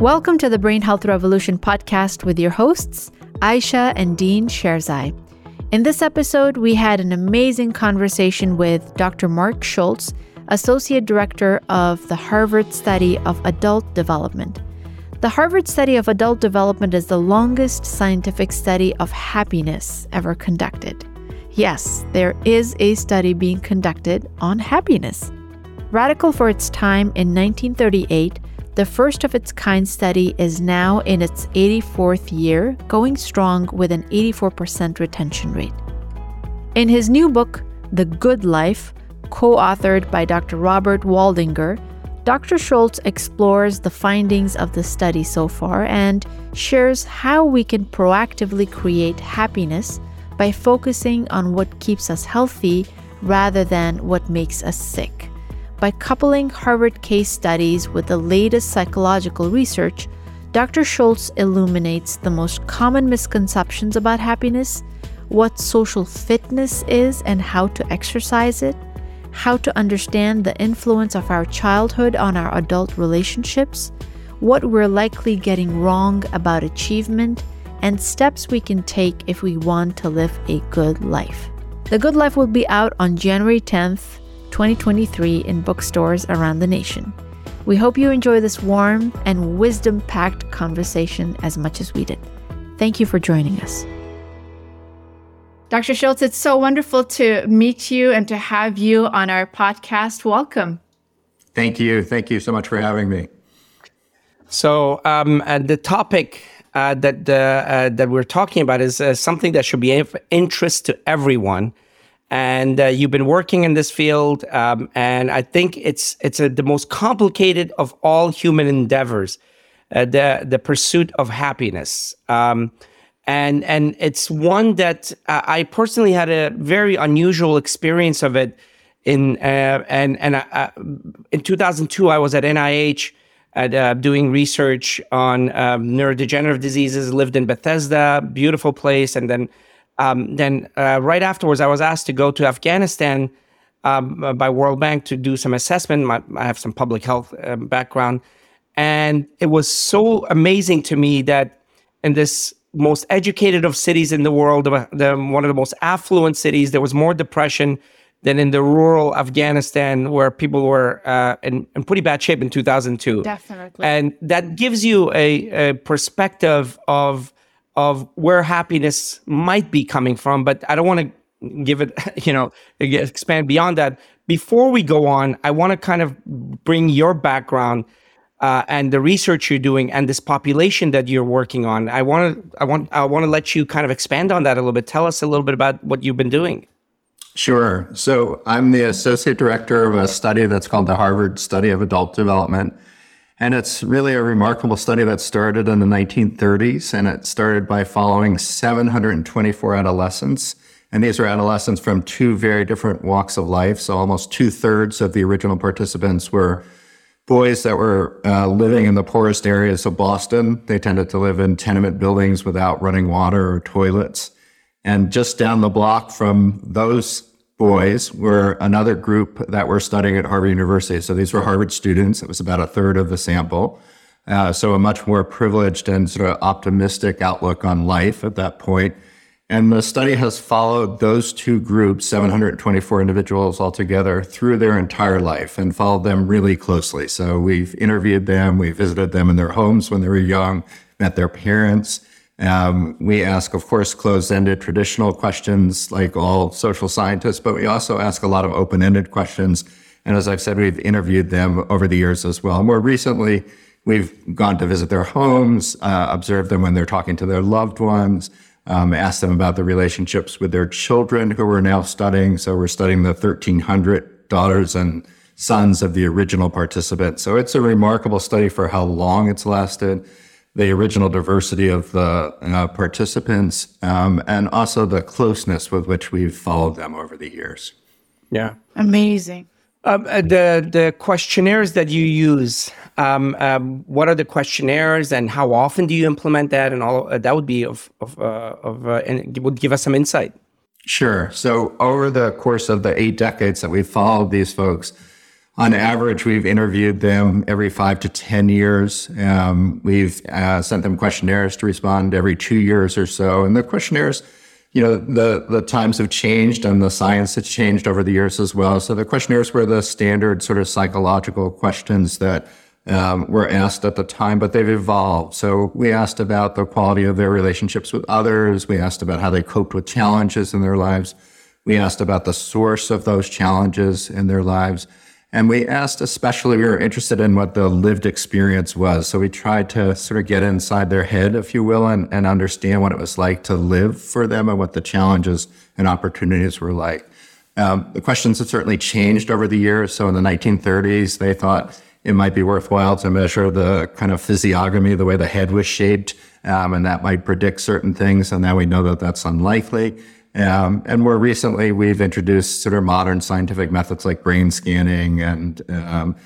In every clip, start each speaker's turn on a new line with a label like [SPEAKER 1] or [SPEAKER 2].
[SPEAKER 1] Welcome to the Brain Health Revolution podcast with your hosts, Ayesha and Dean Sherzai. In this episode, we had an amazing conversation with Dr. Marc Schulz, Associate Director of the Harvard Study of Adult Development. The Harvard Study of Adult Development is the longest scientific study of happiness ever conducted. Yes, there is a study being conducted on happiness. Radical for its time in 1938, the first of its kind study is now in its 84th year, going strong with an 84% retention rate. In his new book, The Good Life, co authored by Dr. Robert Waldinger, Dr. Schulz explores the findings of the study so far and shares how we can proactively create happiness by focusing on what keeps us healthy rather than what makes us sick. By coupling Harvard case studies with the latest psychological research, Dr. Schulz illuminates the most common misconceptions about happiness, what social fitness is and how to exercise it, how to understand the influence of our childhood on our adult relationships, what we're likely getting wrong about achievement, and steps we can take if we want to live a good life. The Good Life will be out on January 10th 2023 in bookstores around the nation. We hope you enjoy this warm and wisdom packed conversation as much as we did. Thank you for joining us. Dr. Schulz, it's so wonderful to meet you and to have you on our podcast. Welcome.
[SPEAKER 2] Thank you. Thank you so much for having me.
[SPEAKER 3] So, um, the topic uh, that uh, uh, that we're talking about is uh, something that should be of interest to everyone and uh, you've been working in this field, um, and I think it's it's a, the most complicated of all human endeavors, uh, the the pursuit of happiness. Um, and and it's one that uh, I personally had a very unusual experience of it. In uh, and and uh, in 2002, I was at NIH at, uh, doing research on um, neurodegenerative diseases. Lived in Bethesda, beautiful place, and then um, then uh, right afterwards, I was asked to go to Afghanistan um, by World Bank to do some assessment. My, I have some public health uh, background, and it was so amazing to me that in this most educated of cities in the world, the, one of the most affluent cities, there was more depression than in the rural Afghanistan where people were uh, in, in, pretty bad shape in 2002.
[SPEAKER 1] Definitely.
[SPEAKER 3] And that gives you a, a perspective of of where happiness might be coming from, but I don't want to give it, you know, expand beyond that. Before we go on, I want to kind of bring your background uh, and the research you're doing and this population that you're working on. I want to, I want, I want to let you kind of expand on that a little bit. Tell us a little bit about what you've been doing.
[SPEAKER 2] Sure. So I'm the associate director of a study that's called the Harvard Study of Adult Development. And it's really a remarkable study that started in the 1930s, and it started by following 724 adolescents. And these are adolescents from two very different walks of life. So almost two thirds of the original participants were boys that were uh, living in the poorest areas of Boston. They tended to live in tenement buildings without running water or toilets. And just down the block from those boys were another group that were studying at Harvard University. So these were Harvard students. It was about a third of the sample. Uh, so a much more privileged and sort of optimistic outlook on life at that point. And the study has followed those two groups, 724 individuals altogether, through their entire life and followed them really closely. So we've interviewed them, we visited them in their homes when they were young, met their parents, um, we ask, of course, closed-ended traditional questions like all social scientists, but we also ask a lot of open-ended questions. And as I've said, we've interviewed them over the years as well. More recently, we've gone to visit their homes, uh, observed them when they're talking to their loved ones, um, asked them about the relationships with their children who we're now studying. So we're studying the 1,300 daughters and sons of the original participants. So it's a remarkable study for how long it's lasted the original diversity of the uh, participants, um, and also the closeness with which we've followed them over the years.
[SPEAKER 3] Yeah,
[SPEAKER 1] amazing.
[SPEAKER 3] Um, uh, the the questionnaires that you use, um, um, what are the questionnaires, and how often do you implement that? And all uh, that would be of of, uh, of uh, and would give us some insight.
[SPEAKER 2] Sure. So over the course of the eight decades that we've followed these folks, On average, we've interviewed them every five to 10 years. Um, we've uh, sent them questionnaires to respond every two years or so. And the questionnaires, you know, the, the times have changed and the science has changed over the years as well. So the questionnaires were the standard sort of psychological questions that um, were asked at the time, but they've evolved. So we asked about the quality of their relationships with others. We asked about how they coped with challenges in their lives. We asked about the source of those challenges in their lives. And we asked, especially, we were interested in what the lived experience was. So we tried to sort of get inside their head, if you will, and, and understand what it was like to live for them and what the challenges and opportunities were like. Um, the questions have certainly changed over the years. So in the 1930s, they thought it might be worthwhile to measure the kind of physiognomy, the way the head was shaped, um, and that might predict certain things. And now we know that that's unlikely. Um, and more recently, we've introduced sort of modern scientific methods like brain scanning and um,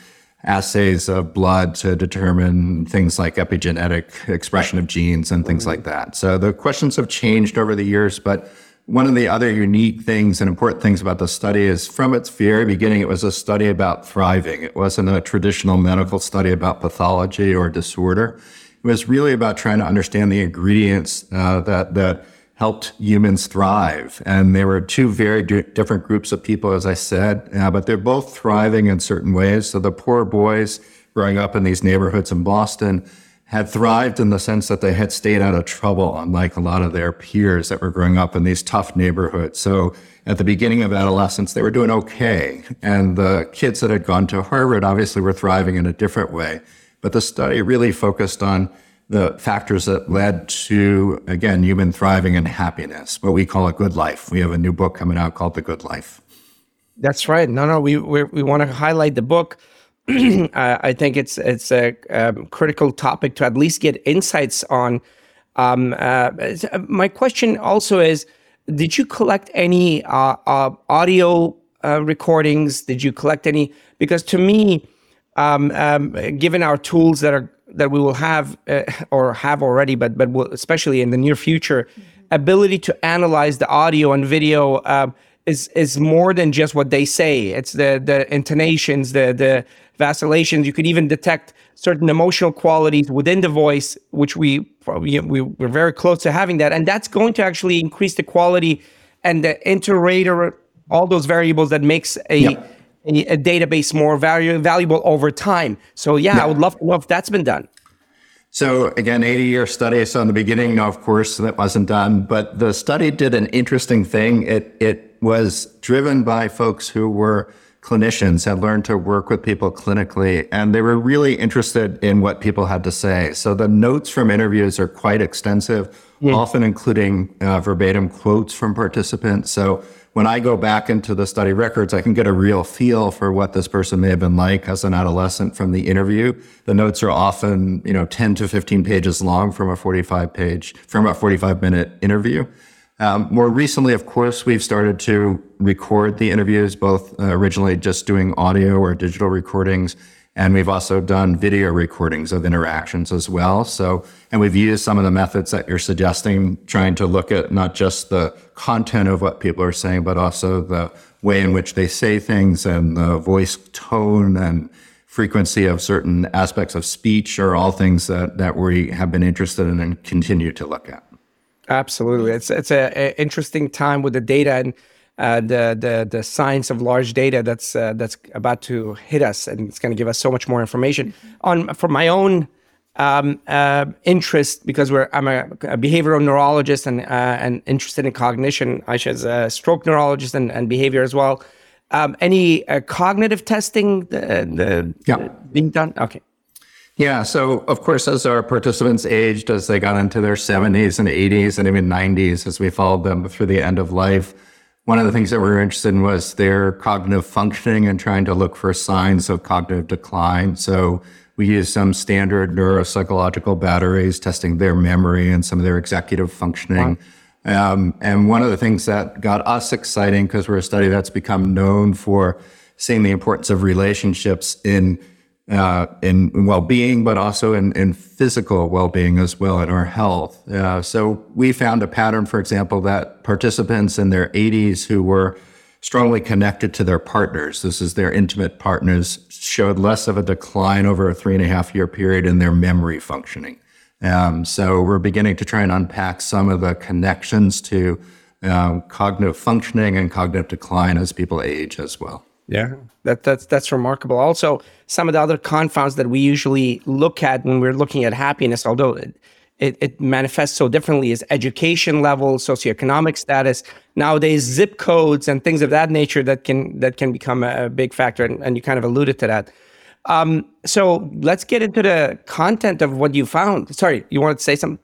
[SPEAKER 2] assays of blood to determine things like epigenetic expression of genes and things like that. So the questions have changed over the years, but one of the other unique things and important things about the study is from its very beginning, it was a study about thriving. It wasn't a traditional medical study about pathology or disorder. It was really about trying to understand the ingredients uh, that, that helped humans thrive. And there were two very d- different groups of people, as I said, uh, but they're both thriving in certain ways. So the poor boys growing up in these neighborhoods in Boston had thrived in the sense that they had stayed out of trouble, unlike a lot of their peers that were growing up in these tough neighborhoods. So at the beginning of adolescence, they were doing okay. And the kids that had gone to Harvard obviously were thriving in a different way. But the study really focused on the factors that led to, again, human thriving and happiness, what we call a good life. We have a new book coming out called The Good Life.
[SPEAKER 3] That's right. No, no, we we we want to highlight the book. uh, I think it's it's a um, critical topic to at least get insights on. Um, uh, my question also is: Did you collect any uh, uh audio uh, recordings? Did you collect any? Because to me, um, um given our tools that are that we will have uh, or have already, but but will, especially in the near future, mm-hmm. ability to analyze the audio and video uh, is is more than just what they say. It's the the intonations, the the vacillations. You could even detect certain emotional qualities within the voice, which we we we're very close to having that, and that's going to actually increase the quality and the inter-rater, all those variables that makes a yep a, a database more value, valuable over time. So yeah, yeah, I would love to know if that's been done.
[SPEAKER 2] So again, 80 year study. So in the beginning, no, of course, that wasn't done, but the study did an interesting thing. It, it was driven by folks who were clinicians, had learned to work with people clinically, and they were really interested in what people had to say. So the notes from interviews are quite extensive, yeah. often including uh, verbatim quotes from participants. So when I go back into the study records, I can get a real feel for what this person may have been like as an adolescent from the interview. The notes are often, you know, 10 to 15 pages long from a 45 page, from a 45 minute interview. Um, more recently, of course, we've started to record the interviews, both uh, originally just doing audio or digital recordings and we've also done video recordings of interactions as well. So, and we've used some of the methods that you're suggesting, trying to look at not just the content of what people are saying, but also the way in which they say things and the voice tone and frequency of certain aspects of speech are all things that, that we have been interested in and continue to look at.
[SPEAKER 3] Absolutely. It's, it's an interesting time with the data and uh, the the the science of large data that's uh, that's about to hit us, and it's going to give us so much more information. On for my own um, uh, interest, because we're I'm a, a behavioral neurologist and uh, and interested in cognition. Ayesha is a stroke neurologist and, and behavior as well. Um, any uh, cognitive testing the, the, yeah. being done? Okay.
[SPEAKER 2] Yeah. So, of course, as our participants aged, as they got into their 70s and 80s and even 90s, as we followed them through the end of life, one of the things that we were interested in was their cognitive functioning and trying to look for signs of cognitive decline. So we used some standard neuropsychological batteries, testing their memory and some of their executive functioning. Wow. Um, and one of the things that got us exciting, because we're a study that's become known for seeing the importance of relationships in uh, in, in well-being, but also in, in physical well-being as well, in our health. Uh, so we found a pattern, for example, that participants in their 80s who were strongly connected to their partners. This is their intimate partners, showed less of a decline over a three and a half year period in their memory functioning. Um, so we're beginning to try and unpack some of the connections to um, cognitive functioning and cognitive decline as people age as well.
[SPEAKER 3] Yeah, that, that's that's remarkable. Also, some of the other confounds that we usually look at when we're looking at happiness, although it, it, it manifests so differently, is education level, socioeconomic status. Nowadays, zip codes and things of that nature that can that can become a, big factor, and, and you kind of alluded to that. Um, so let's get into the content of what you found. Sorry, you wanted to say something?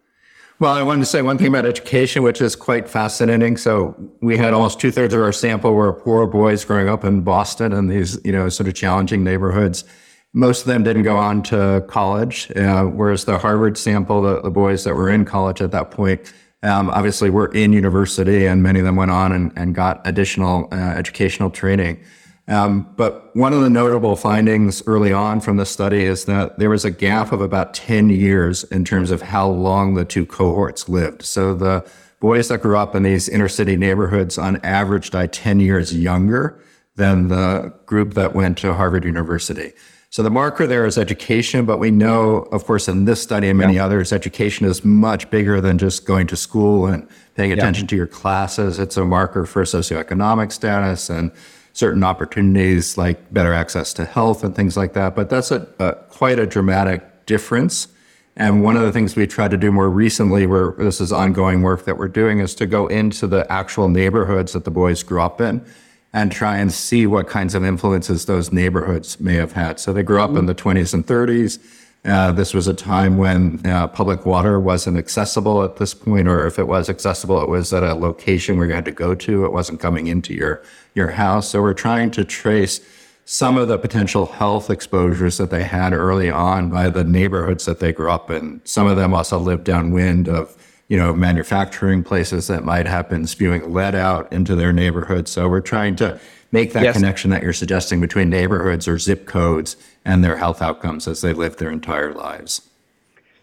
[SPEAKER 2] Well, I wanted to say one thing about education, which is quite fascinating. So we had almost two thirds of our sample were poor boys growing up in Boston and these, you know, sort of challenging neighborhoods. Most of them didn't go on to college, uh, whereas the Harvard sample, the, the, boys that were in college at that point, um, obviously were in university, and many of them went on and, and got additional uh, educational training. Um, but one of the notable findings early on from the study is that there was a gap of about 10 years in terms of how long the two cohorts lived. So the boys that grew up in these inner city neighborhoods on average died 10 years younger than the group that went to Harvard University. So the marker there is education, but we know, of course, in this study and many yeah. others, education is much bigger than just going to school and paying attention yeah. to your classes. It's a marker for socioeconomic status and certain opportunities like better access to health and things like that. But that's a, a quite a dramatic difference. And one of the things we tried to do more recently, where this is ongoing work that we're doing, is to go into the actual neighborhoods that the boys grew up in and try and see what kinds of influences those neighborhoods may have had. So they grew up in the 20s and 30s. Uh, this was a time when uh, public water wasn't accessible at this point, or if it was accessible, it was at a location where you had to go to. It wasn't coming into your your house. So we're trying to trace some of the potential health exposures that they had early on by the neighborhoods that they grew up in. Some of them also lived downwind of you know manufacturing places that might have been spewing lead out into their neighborhoods. So we're trying to make that yes. connection that you're suggesting between neighborhoods or zip codes and their health outcomes as they live their entire lives.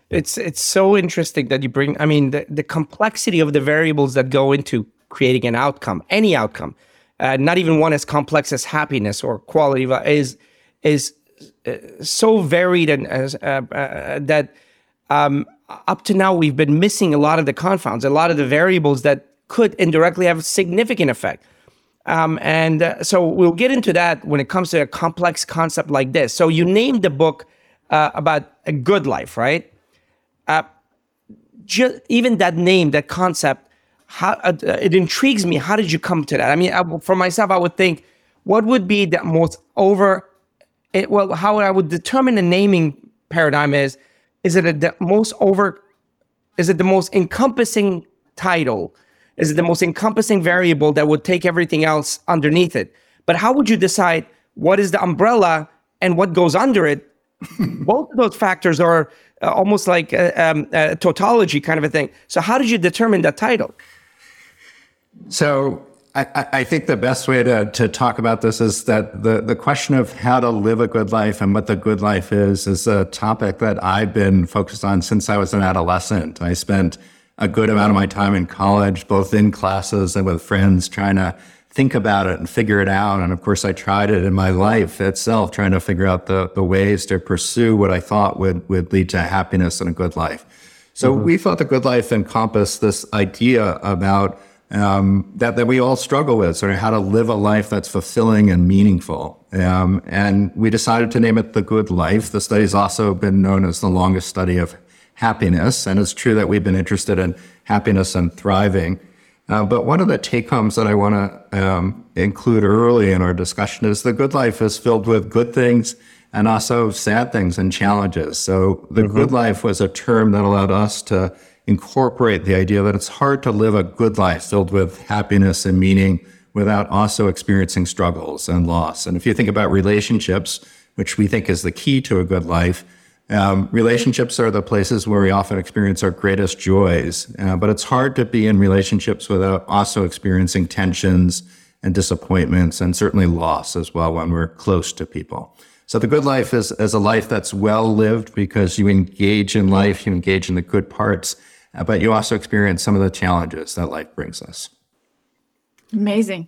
[SPEAKER 3] It's it's so interesting that you bring. I mean, the, the complexity of the variables that go into creating an outcome, any outcome, uh, not even one as complex as happiness or quality is is uh, so varied and as uh, uh, that um, up to now we've been missing a lot of the confounds, a lot of the variables that could indirectly have a significant effect. Um, and uh, so we'll get into that when it comes to a complex concept like this. So you named the book uh, about a good life, right? Uh, just even that name, that concept, how uh, it intrigues me. How did you come to that? I mean, I, for myself, I would think, what would be the most over? It, well, how I would determine the naming paradigm is: is it the most over? Is it the most encompassing title? is it the most encompassing variable that would take everything else underneath it. But how would you decide what is the umbrella and what goes under it? Both of those factors are uh, almost like a, um, a tautology kind of a thing. So, how did you determine that title?
[SPEAKER 2] So, I, I, think the best way to, to talk about this is that the, the question of how to live a good life and what the good life is is a topic that I've been focused on since I was an adolescent. I spent a good amount of my time in college, both in classes and with friends, trying to think about it and figure it out. And of course, I tried it in my life itself, trying to figure out the, the ways to pursue what I thought would, would lead to happiness and a good life. So mm-hmm. we thought the good life encompassed this idea about um, that, that we all struggle with, sort of how to live a life that's fulfilling and meaningful. Um, and we decided to name it The Good Life. The study's also been known as the longest study of happiness. And it's true that we've been interested in happiness and thriving. Uh, but one of the take homes that I want to um, include early in our discussion is the good life is filled with good things and also sad things and challenges. So the mm-hmm. good life was a term that allowed us to incorporate the idea that it's hard to live a good life filled with happiness and meaning without also experiencing struggles and loss. And if you think about relationships, which we think is the key to a good life, um, relationships are the places where we often experience our greatest joys, uh, but it's hard to be in relationships without also experiencing tensions and disappointments and certainly loss as well when we're close to people. So the good life is, is a life that's well lived because you engage in life, you engage in the good parts, but you also experience some of the challenges that life brings us.
[SPEAKER 4] Amazing.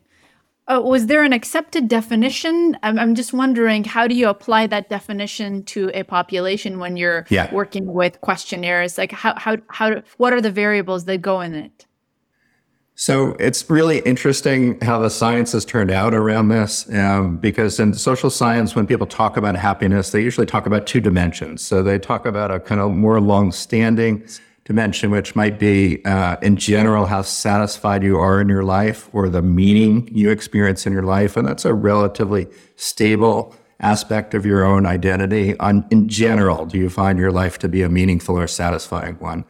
[SPEAKER 4] uh, was there an accepted definition? I'm, I'm just wondering, how do you apply that definition to a population when you're
[SPEAKER 2] Yeah.
[SPEAKER 4] working with questionnaires? Like, how, how, how, what are the variables that go in it?
[SPEAKER 2] So it's really interesting how the science has turned out around this, um, because in social science, when people talk about happiness, they usually talk about two dimensions. So they talk about a kind of more long-standing dimension, which might be, uh, in general, how satisfied you are in your life or the meaning you experience in your life, and that's a relatively stable aspect of your own identity. On, in general, do you find your life to be a meaningful or satisfying one?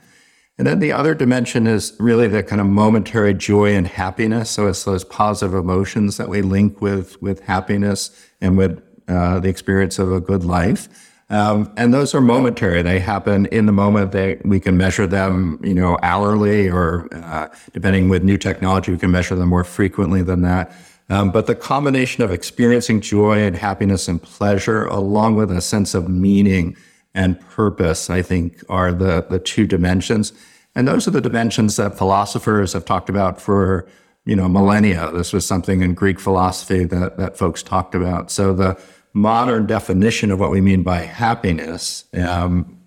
[SPEAKER 2] And then the other dimension is really the kind of momentary joy and happiness. So it's those positive emotions that we link with with happiness and with uh, the experience of a good life. Um, and those are momentary; they happen in the moment. They we can measure them, you know, hourly, or uh, depending with new technology, we can measure them more frequently than that. Um, but the combination of experiencing joy and happiness and pleasure, along with a sense of meaning and purpose, I think, are the, the two dimensions. And those are the dimensions that philosophers have talked about for, you know, millennia. This was something in Greek philosophy that, that folks talked about. So the modern definition of what we mean by happiness um,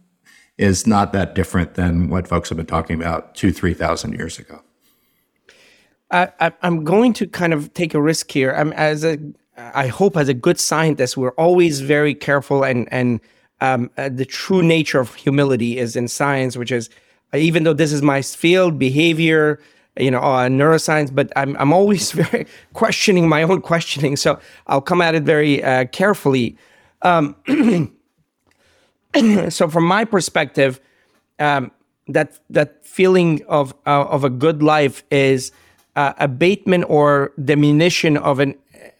[SPEAKER 2] is not that different than what folks have been talking about two, 3,000 years ago.
[SPEAKER 3] I, I'm going to kind of take a risk here. I'm as a, I hope as a good scientist, we're always very careful and and um, uh, the true nature of humility is in science, which is uh, even though this is my field, behavior, you know, uh, neuroscience, but I'm I'm always very questioning my own questioning. So I'll come at it very uh, carefully. Um, so from my perspective, um, that that feeling of uh, of a good life is uh, abatement or diminution of an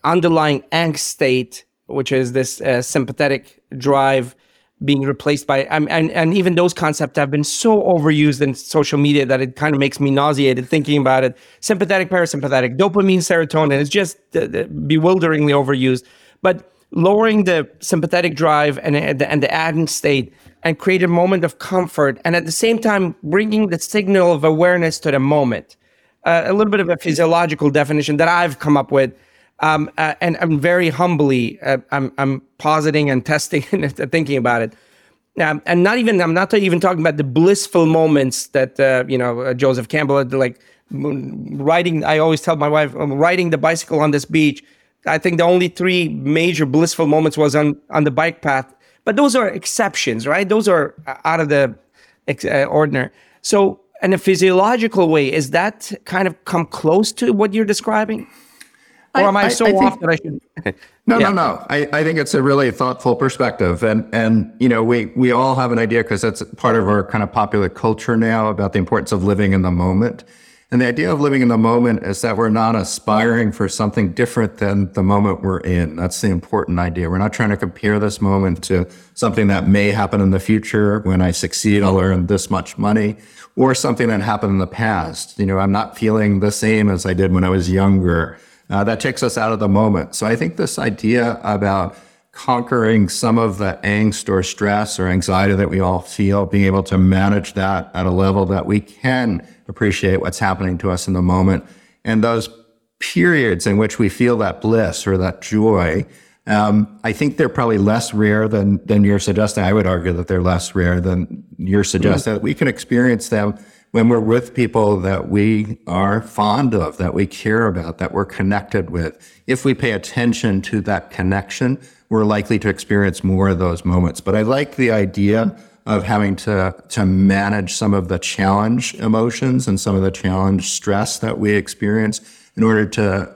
[SPEAKER 3] underlying angst state, which is this uh, sympathetic drive being replaced by and and even those concepts have been so overused in social media that it kind of makes me nauseated thinking about it. Sympathetic, parasympathetic, dopamine, serotonin. It's just uh, uh, bewilderingly overused. But lowering the sympathetic drive and, and the, and the state and create a moment of comfort, and at the same time bringing the signal of awareness to the moment. Uh, a little bit of a physiological definition that I've come up with. Um, uh, and I'm very humbly, uh, I'm, I'm positing and testing and thinking about it. Um, and not even, I'm not even talking about the blissful moments that, uh, you know, uh, Joseph Campbell, had, like riding, I always tell my wife, I'm riding the bicycle on this beach. I think the only three major blissful moments was on, on the bike path. But those are exceptions, right? Those are uh, out of the uh, ordinary. So, in a physiological way, is that kind of come close to what you're describing? Or am I,
[SPEAKER 2] I-
[SPEAKER 3] so
[SPEAKER 2] I think-
[SPEAKER 3] off that I should?
[SPEAKER 2] No,
[SPEAKER 3] Yeah.
[SPEAKER 2] no, no. I, I think it's a really thoughtful perspective. And, and, you know, we, we all have an idea because that's part of our kind of popular culture now about the importance of living in the moment. And the idea of living in the moment is that we're not aspiring for something different than the moment we're in. That's the important idea. We're not trying to compare this moment to something that may happen in the future. When I succeed, I'll earn this much money or something that happened in the past. You know, I'm not feeling the same as I did when I was younger. Uh, that takes us out of the moment. So I think this idea about conquering some of the angst or stress or anxiety that we all feel, being able to manage that at a level that we can appreciate what's happening to us in the moment. And those periods in which we feel that bliss or that joy, um, I think they're probably less rare than than you're suggesting. I would argue that they're less rare than you're suggesting. We can experience them when we're with people that we are fond of, that we care about, that we're connected with. If we pay attention to that connection, we're likely to experience more of those moments. But I like the idea of having to to manage some of the challenge emotions and some of the challenge stress that we experience in order to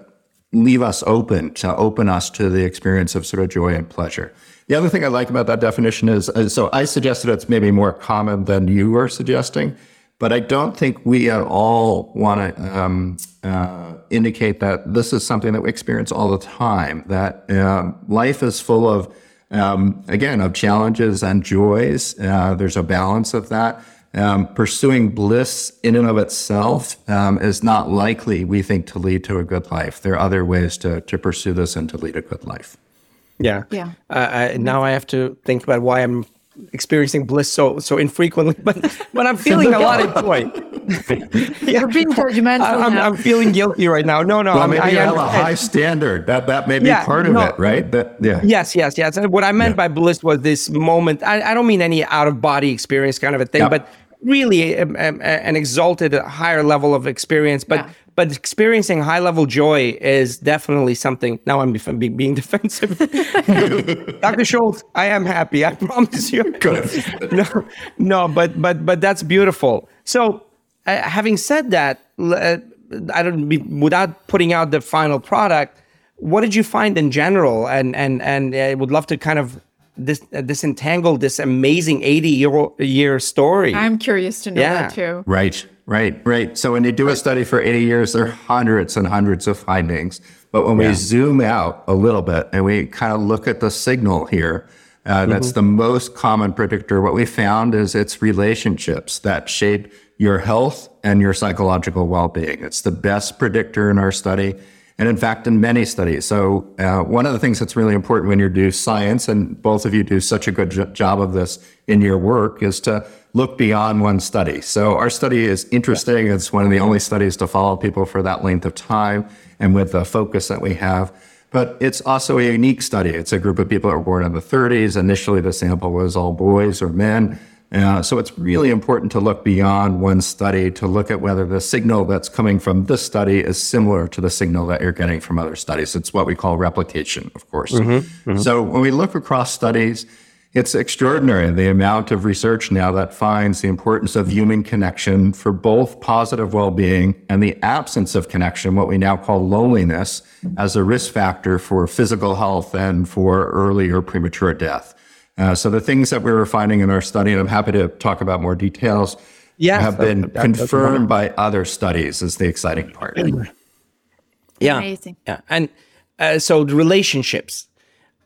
[SPEAKER 2] leave us open to open us to the experience of sort of joy and pleasure. The other thing I like about that definition is, so I suggested it's maybe more common than you were suggesting, but I don't think we at all want to um, uh, indicate that this is something that we experience all the time. That um, life is full of um, again of challenges and joys. Uh, there's a balance of that. Um, pursuing bliss in and of itself um, is not likely, we think, to lead to a good life. There are other ways to, to pursue this and to lead a good life.
[SPEAKER 3] Yeah.
[SPEAKER 4] Yeah.
[SPEAKER 3] Uh, I, now I have to think about why I'm experiencing bliss so so infrequently, but but I'm feeling a lot of joy.
[SPEAKER 4] yeah. You're being judgmental. I,
[SPEAKER 3] am I'm feeling guilty right now. No, no.
[SPEAKER 2] Well, I maybe I, you have a high standard. That that may be yeah, part of no, it, right? That yeah.
[SPEAKER 3] Yes, yes, yes. And what I meant yeah. by bliss was this moment. I, I don't mean any out of body experience kind of a thing, yeah. but really a, a, an exalted, higher level of experience. But but experiencing high level joy is definitely something. Now I'm being, being defensive. Dr. Schulz, I am happy. I promise you.
[SPEAKER 2] Good.
[SPEAKER 3] no, no, but but but that's beautiful. So, uh, having said that, uh, I don't be, without putting out the final product. What did you find in general? And and and I would love to kind of this uh, disentangle this amazing 80 year year story.
[SPEAKER 4] I'm curious to know yeah. that too.
[SPEAKER 2] Right. Right, right. So when you do a study for 80 years, there are hundreds and hundreds of findings. But when yeah. we zoom out a little bit and we kind of look at the signal here, uh, mm-hmm. that's the most common predictor. What we found is it's relationships that shape your health and your psychological well-being. It's the best predictor in our study. And in fact, in many studies. So, uh, one of the things that's really important when you do science, and both of you do such a good job of this in your work, is to look beyond one study. So our study is interesting. It's one of the only studies to follow people for that length of time and with the focus that we have. But it's also a unique study. It's a group of people that were born in the 30s. Initially, the sample was all boys or men. Uh, so it's really important to look beyond one study to look at whether the signal that's coming from this study is similar to the signal that you're getting from other studies. It's what we call replication, of course. Mm-hmm, mm-hmm. So when we look across studies, it's extraordinary the amount of research now that finds the importance of human connection for both positive well being and the absence of connection, what we now call loneliness, as a risk factor for physical health and for early or premature death. Uh, so the things that we were finding in our study, and I'm happy to talk about more details, yes, have been that, confirmed by other studies, is the exciting part.
[SPEAKER 3] Yeah. Amazing. Yeah. And uh, so the relationships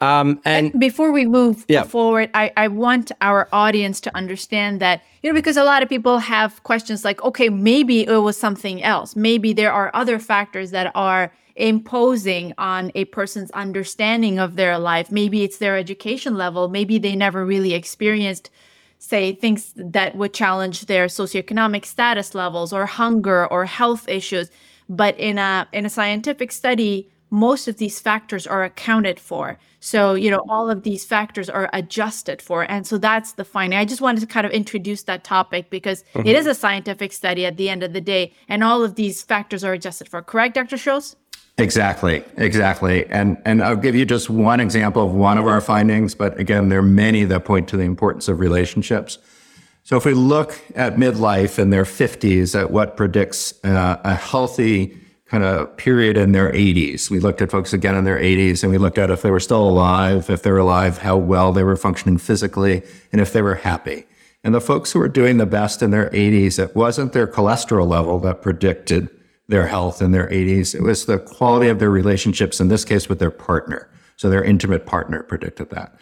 [SPEAKER 4] um, and, and, before we move yeah. forward, I, I want our audience to understand that, you know, because a lot of people have questions like, okay, maybe it was something else. Maybe there are other factors that are imposing on a person's understanding of their life. Maybe it's their education level. Maybe they never really experienced, say, things that would challenge their socioeconomic status levels or hunger or health issues. But in a in a scientific study, most of these factors are accounted for. So, you know, all of these factors are adjusted for. And so that's the finding. I just wanted to kind of introduce that topic because mm-hmm. it is a scientific study at the end of the day, and all of these factors are adjusted for. Correct, Dr. Schulz?
[SPEAKER 2] Exactly, exactly. And and I'll give you just one example of one of our findings, but again, there are many that point to the importance of relationships. So if we look at midlife in their 50s at what predicts uh, a healthy kind of period in their 80s. We looked at folks again in their 80s and we looked at if they were still alive, if they were alive, how well they were functioning physically, and if they were happy. And the folks who were doing the best in their 80s, it wasn't their cholesterol level that predicted their health in their 80s. It was the quality of their relationships, in this case with their partner. So their intimate partner predicted that.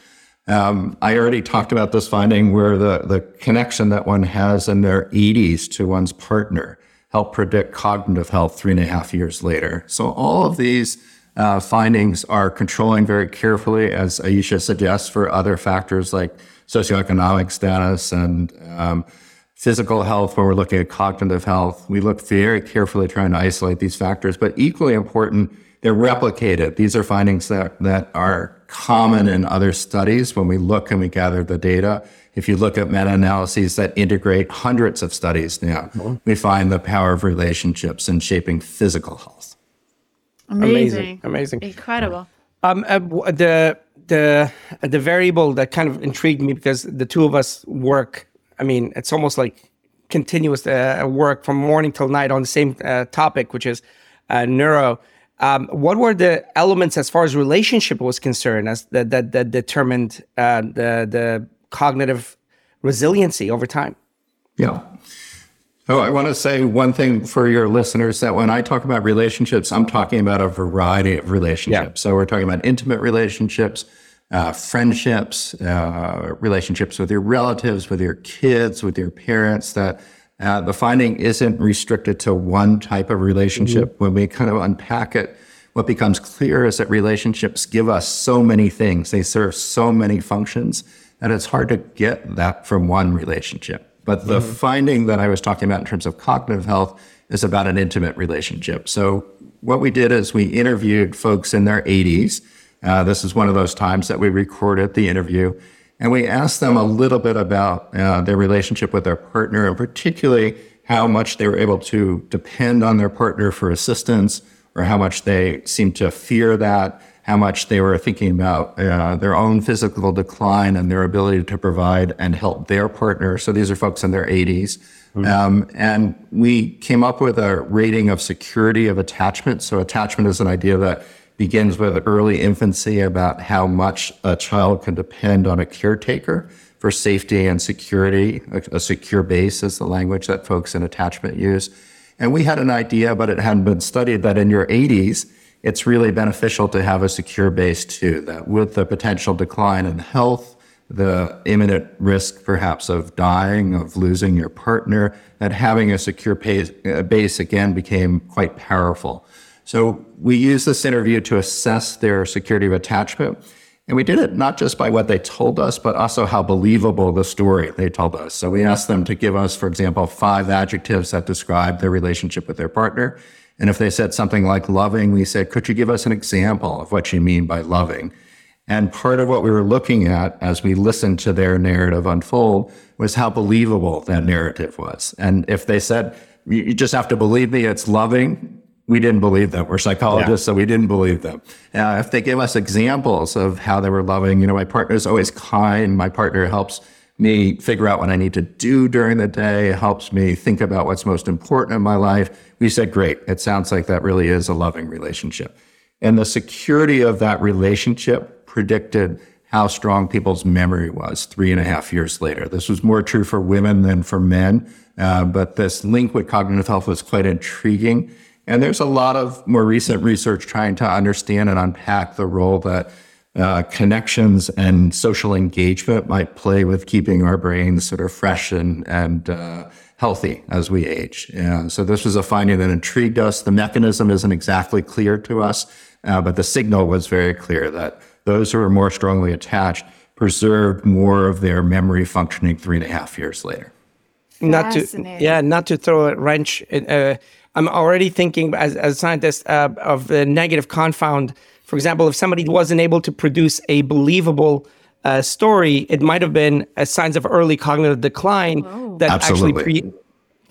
[SPEAKER 2] Um, I already talked about this finding where the, the connection that one has in their 80s to one's partner help predict cognitive health three and a half years later. So all of these uh, findings are controlling very carefully, as Ayesha suggests, for other factors like socioeconomic status and um, physical health. When we're looking at cognitive health, we look very carefully trying to isolate these factors. But equally important, they're replicated. These are findings that, that are common in other studies when we look and we gather the data if you look at meta analyses that integrate hundreds of studies now, mm-hmm. we find the power of relationships in shaping physical health.
[SPEAKER 4] Amazing.
[SPEAKER 3] Amazing.
[SPEAKER 4] Incredible.
[SPEAKER 3] Um, uh, the, the, the variable that kind of intrigued me because the two of us work, I mean, it's almost like continuous uh, work from morning till night on the same uh, topic, which is uh, neuro. Um, what were the elements as far as relationship was concerned as that that, that determined uh, the the cognitive resiliency over time.
[SPEAKER 2] Yeah. Oh, I want to say one thing for your listeners that when I talk about relationships, I'm talking about a variety of relationships. Yeah. So we're talking about intimate relationships, uh, friendships, uh, relationships with your relatives, with your kids, with your parents. That uh, the finding isn't restricted to one type of relationship. Mm-hmm. When we kind of unpack it, what becomes clear is that relationships give us so many things. They serve so many functions that it's hard to get that from one relationship. But the mm-hmm. finding that I was talking about in terms of cognitive health is about an intimate relationship. So what we did is we interviewed folks in their 80s. Uh, this is one of those times that we recorded the interview. And we asked them a little bit about uh, their relationship with their partner, and particularly how much they were able to depend on their partner for assistance, or how much they seemed to fear that, how much they were thinking about uh, their own physical decline and their ability to provide and help their partner. So these are folks in their 80s. Mm-hmm. Um, and we came up with a rating of security of attachment. So attachment is an idea that begins with early infancy about how much a child can depend on a caretaker for safety and security. A, a secure base is the language that folks in attachment use. And we had an idea, but it hadn't been studied, that in your 80s, it's really beneficial to have a secure base too, that with the potential decline in health, the imminent risk perhaps of dying, of losing your partner, that having a secure uh, base again became quite powerful. So we used this interview to assess their security of attachment. And we did it not just by what they told us, but also how believable the story they told us. So we asked them to give us, for example, five adjectives that describe their relationship with their partner. And if they said something like loving, we said, could you give us an example of what you mean by loving? And part of what we were looking at as we listened to their narrative unfold was how believable that narrative was. And if they said, you just have to believe me, it's loving, we didn't believe them. We're psychologists, yeah. so we didn't believe them. Uh, if they give us examples of how they were loving, you know, my partner is always kind. My partner helps me figure out what I need to do during the day, helps me think about what's most important in my life. We said, great. It sounds like that really is a loving relationship. And the security of that relationship predicted how strong people's memory was three and a half years later. This was more true for women than for men, uh, but this link with cognitive health was quite intriguing. And there's a lot of more recent research trying to understand and unpack the role that uh, connections and social engagement might play with keeping our brains sort of fresh and, and uh, healthy as we age. And so this was a finding that intrigued us. The mechanism isn't exactly clear to us, uh, but the signal was very clear that those who are more strongly attached preserved more of their memory functioning three and a half years later.
[SPEAKER 3] Not to, yeah, not to throw a wrench in, uh, I'm already thinking as, as a scientist uh, of the negative confound. For example, if somebody wasn't able to produce a believable uh, story, it might have been a signs of early cognitive decline oh. that Absolutely. actually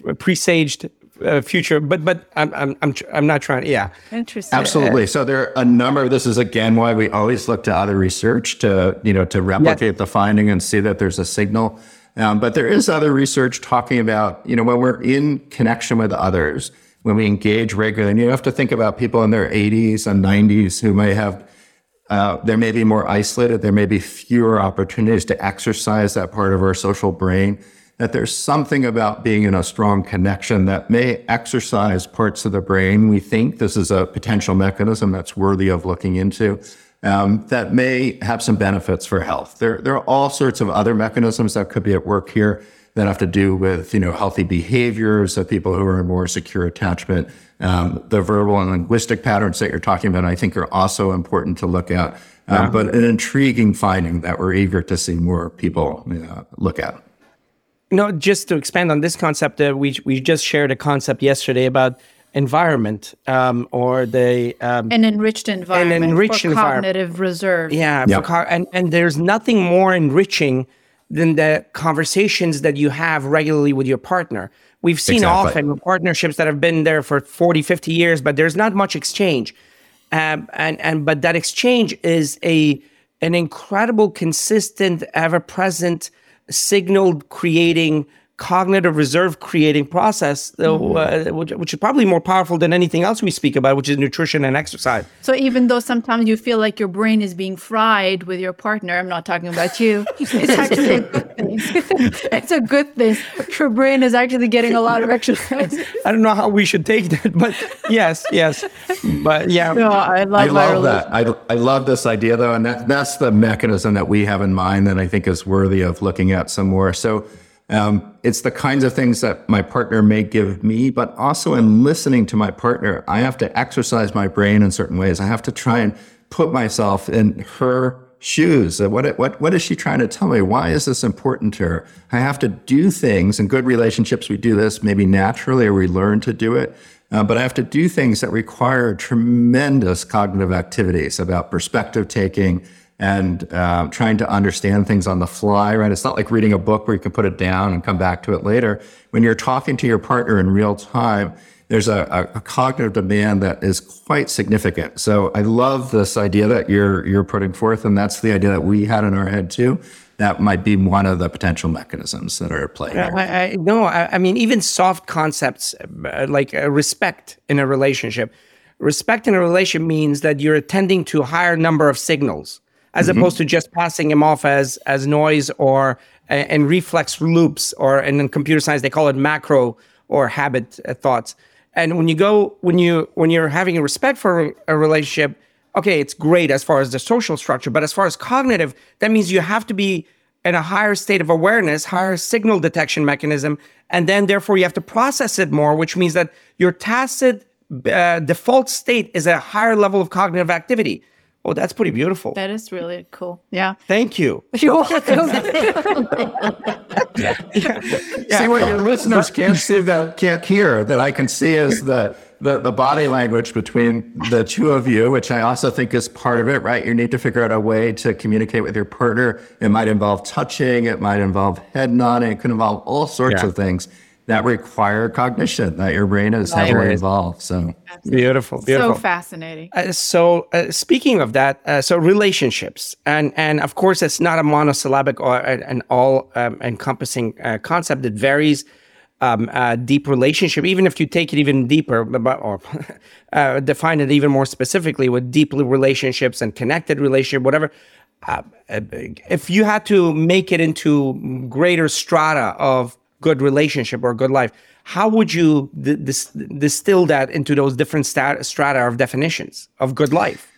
[SPEAKER 3] pre- presaged uh, future. But but I'm I'm I'm I'm not trying. Yeah,
[SPEAKER 4] interesting.
[SPEAKER 2] Absolutely. So there are a number. This is again why we always look to other research to you know to replicate the finding and see that there's a signal. Um, but there is other research talking about you know when we're in connection with others when we engage regularly. And you have to think about people in their 80s and 90s who may have, uh, they may be more isolated. There may be fewer opportunities to exercise that part of our social brain. That there's something about being in a strong connection that may exercise parts of the brain. We think this is a potential mechanism that's worthy of looking into. Um, that may have some benefits for health. There, there are all sorts of other mechanisms that could be at work here that have to do with you know healthy behaviors of people who are in more secure attachment. Um, the verbal and linguistic patterns that you're talking about, I think, are also important to look at. Um, yeah. But an intriguing finding that we're eager to see more people uh, look at.
[SPEAKER 3] No, just to expand on this concept, uh, we we just shared a concept yesterday about environment um, or the
[SPEAKER 4] um, an enriched environment, an enriched for cognitive reserve.
[SPEAKER 3] Yeah, yep. co- and and there's nothing more enriching than the conversations that you have regularly with your partner. We've seen exactly. often partnerships that have been there for 40, 50 years, but there's not much exchange. Um, and, and, but that exchange is a, an incredible, consistent, ever present signal creating cognitive reserve creating process, mm-hmm. uh, which, which, is probably more powerful than anything else we speak about, which is nutrition and exercise.
[SPEAKER 4] So even though sometimes you feel like your brain is being fried with your partner, I'm not talking about you. It's actually a good thing. it's a good thing. Your brain is actually getting a lot of exercise.
[SPEAKER 3] I don't know how we should take that, but yes, yes, but yeah.
[SPEAKER 4] No, I love, I
[SPEAKER 2] love that. I, I love this idea though, and that, that's the mechanism that we have in mind that I think is worthy of looking at some more. So um, it's the kinds of things that my partner may give me, but also in listening to my partner, I have to exercise my brain in certain ways. I have to try and put myself in her shoes. What, what, what is she trying to tell me? Why is this important to her? I have to do things. In good relationships, we do this maybe naturally or we learn to do it. Uh, but I have to do things that require tremendous cognitive activities about perspective taking and uh, trying to understand things on the fly, right? It's not like reading a book where you can put it down and come back to it later. When you're talking to your partner in real time, there's a, a, cognitive demand that is quite significant. So I love this idea that you're you're putting forth, and that's the idea that we had in our head too. That might be one of the potential mechanisms that are at play.
[SPEAKER 3] I, I, no, I, I, mean even soft concepts uh, like uh, respect in a relationship. Respect in a relationship means that you're attending to a higher number of signals as mm-hmm. opposed to just passing them off as as noise or and reflex loops or and in computer science they call it macro or habit uh, thoughts and when you go when you when you're having a respect for a relationship, okay, it's great as far as the social structure, but as far as cognitive, that means you have to be in a higher state of awareness, higher signal detection mechanism, and then therefore you have to process it more, which means that your tacit uh, default state is a higher level of cognitive activity. Oh, that's pretty beautiful.
[SPEAKER 4] That is really cool. Yeah.
[SPEAKER 3] Thank you.
[SPEAKER 4] You're welcome.
[SPEAKER 2] yeah. Yeah. See what your listeners can't see that can't hear that I can see is the, the the body language between the two of you, which I also think is part of it, right? You need to figure out a way to communicate with your partner. It might involve touching, it might involve head nodding, it could involve all sorts yeah. of things that require cognition that your brain is heavily involved. So
[SPEAKER 3] beautiful, beautiful,
[SPEAKER 4] so fascinating.
[SPEAKER 3] Uh, so uh, speaking of that, uh, so relationships, and and of course, it's not a monosyllabic or an all um, encompassing uh, concept. It varies. Um, deep relationship, even if you take it even deeper, or uh, define it even more specifically with deep relationships and connected relationship, whatever. Uh, if you had to make it into greater strata of good relationship or good life how would you dis- distill that into those different stat- strata of definitions of good life?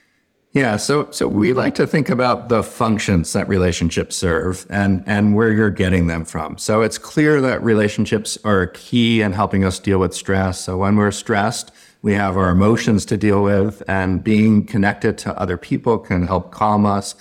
[SPEAKER 2] Yeah so so we like to think about the functions that relationships serve and and where you're getting them from. So it's clear that relationships are key in helping us deal with stress. So when we're stressed we have our emotions to deal with and being connected to other people can help calm us.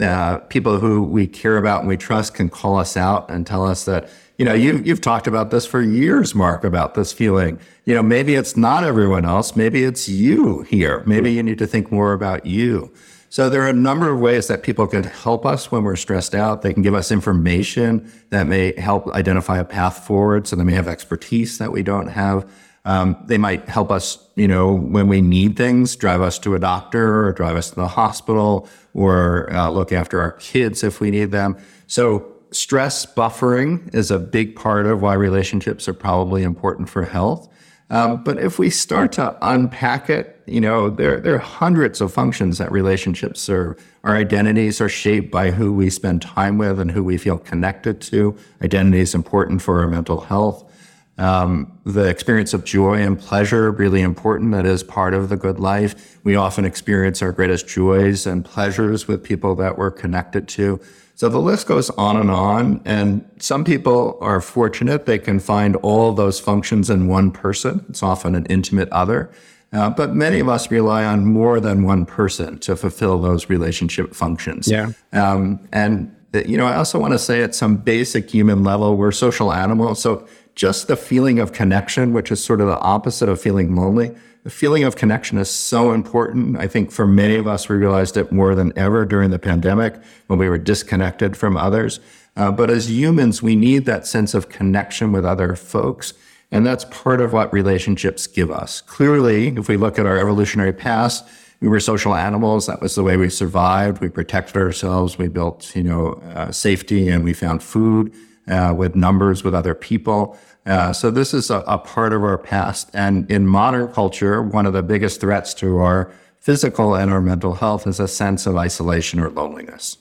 [SPEAKER 2] Uh, people who we care about and we trust can call us out and tell us that you know, you, you've talked about this for years, Marc, about this feeling. You know, maybe it's not everyone else. Maybe it's you here. Maybe you need to think more about you. So there are a number of ways that people can help us when we're stressed out. They can give us information that may help identify a path forward. So they may have expertise that we don't have. Um, they might help us, you know, when we need things, drive us to a doctor or drive us to the hospital or uh, look after our kids if we need them. So stress buffering is a big part of why relationships are probably important for health. Um, but if we start to unpack it, you know, there, there are hundreds of functions that relationships serve. Our identities are shaped by who we spend time with and who we feel connected to. Identity is important for our mental health. Um, the experience of joy and pleasure really important. That is part of the good life. We often experience our greatest joys and pleasures with people that we're connected to. So the list goes on and on. And some people are fortunate. They can find all those functions in one person. It's often an intimate other. Uh, but many of us rely on more than one person to fulfill those relationship functions.
[SPEAKER 3] Yeah. Um,
[SPEAKER 2] and, you know, I also want to say at some basic human level, we're social animals. So just the feeling of connection, which is sort of the opposite of feeling lonely, the feeling of connection is so important. I think for many of us, we realized it more than ever during the pandemic when we were disconnected from others. Uh, but as humans, we need that sense of connection with other folks. And that's part of what relationships give us. Clearly, if we look at our evolutionary past, we were social animals. That was the way we survived. We protected ourselves. We built, you know, uh, safety and we found food uh, with numbers with other people. Uh, so this is a, a, part of our past. And in modern culture, one of the biggest threats to our physical and our mental health is a sense of isolation or loneliness.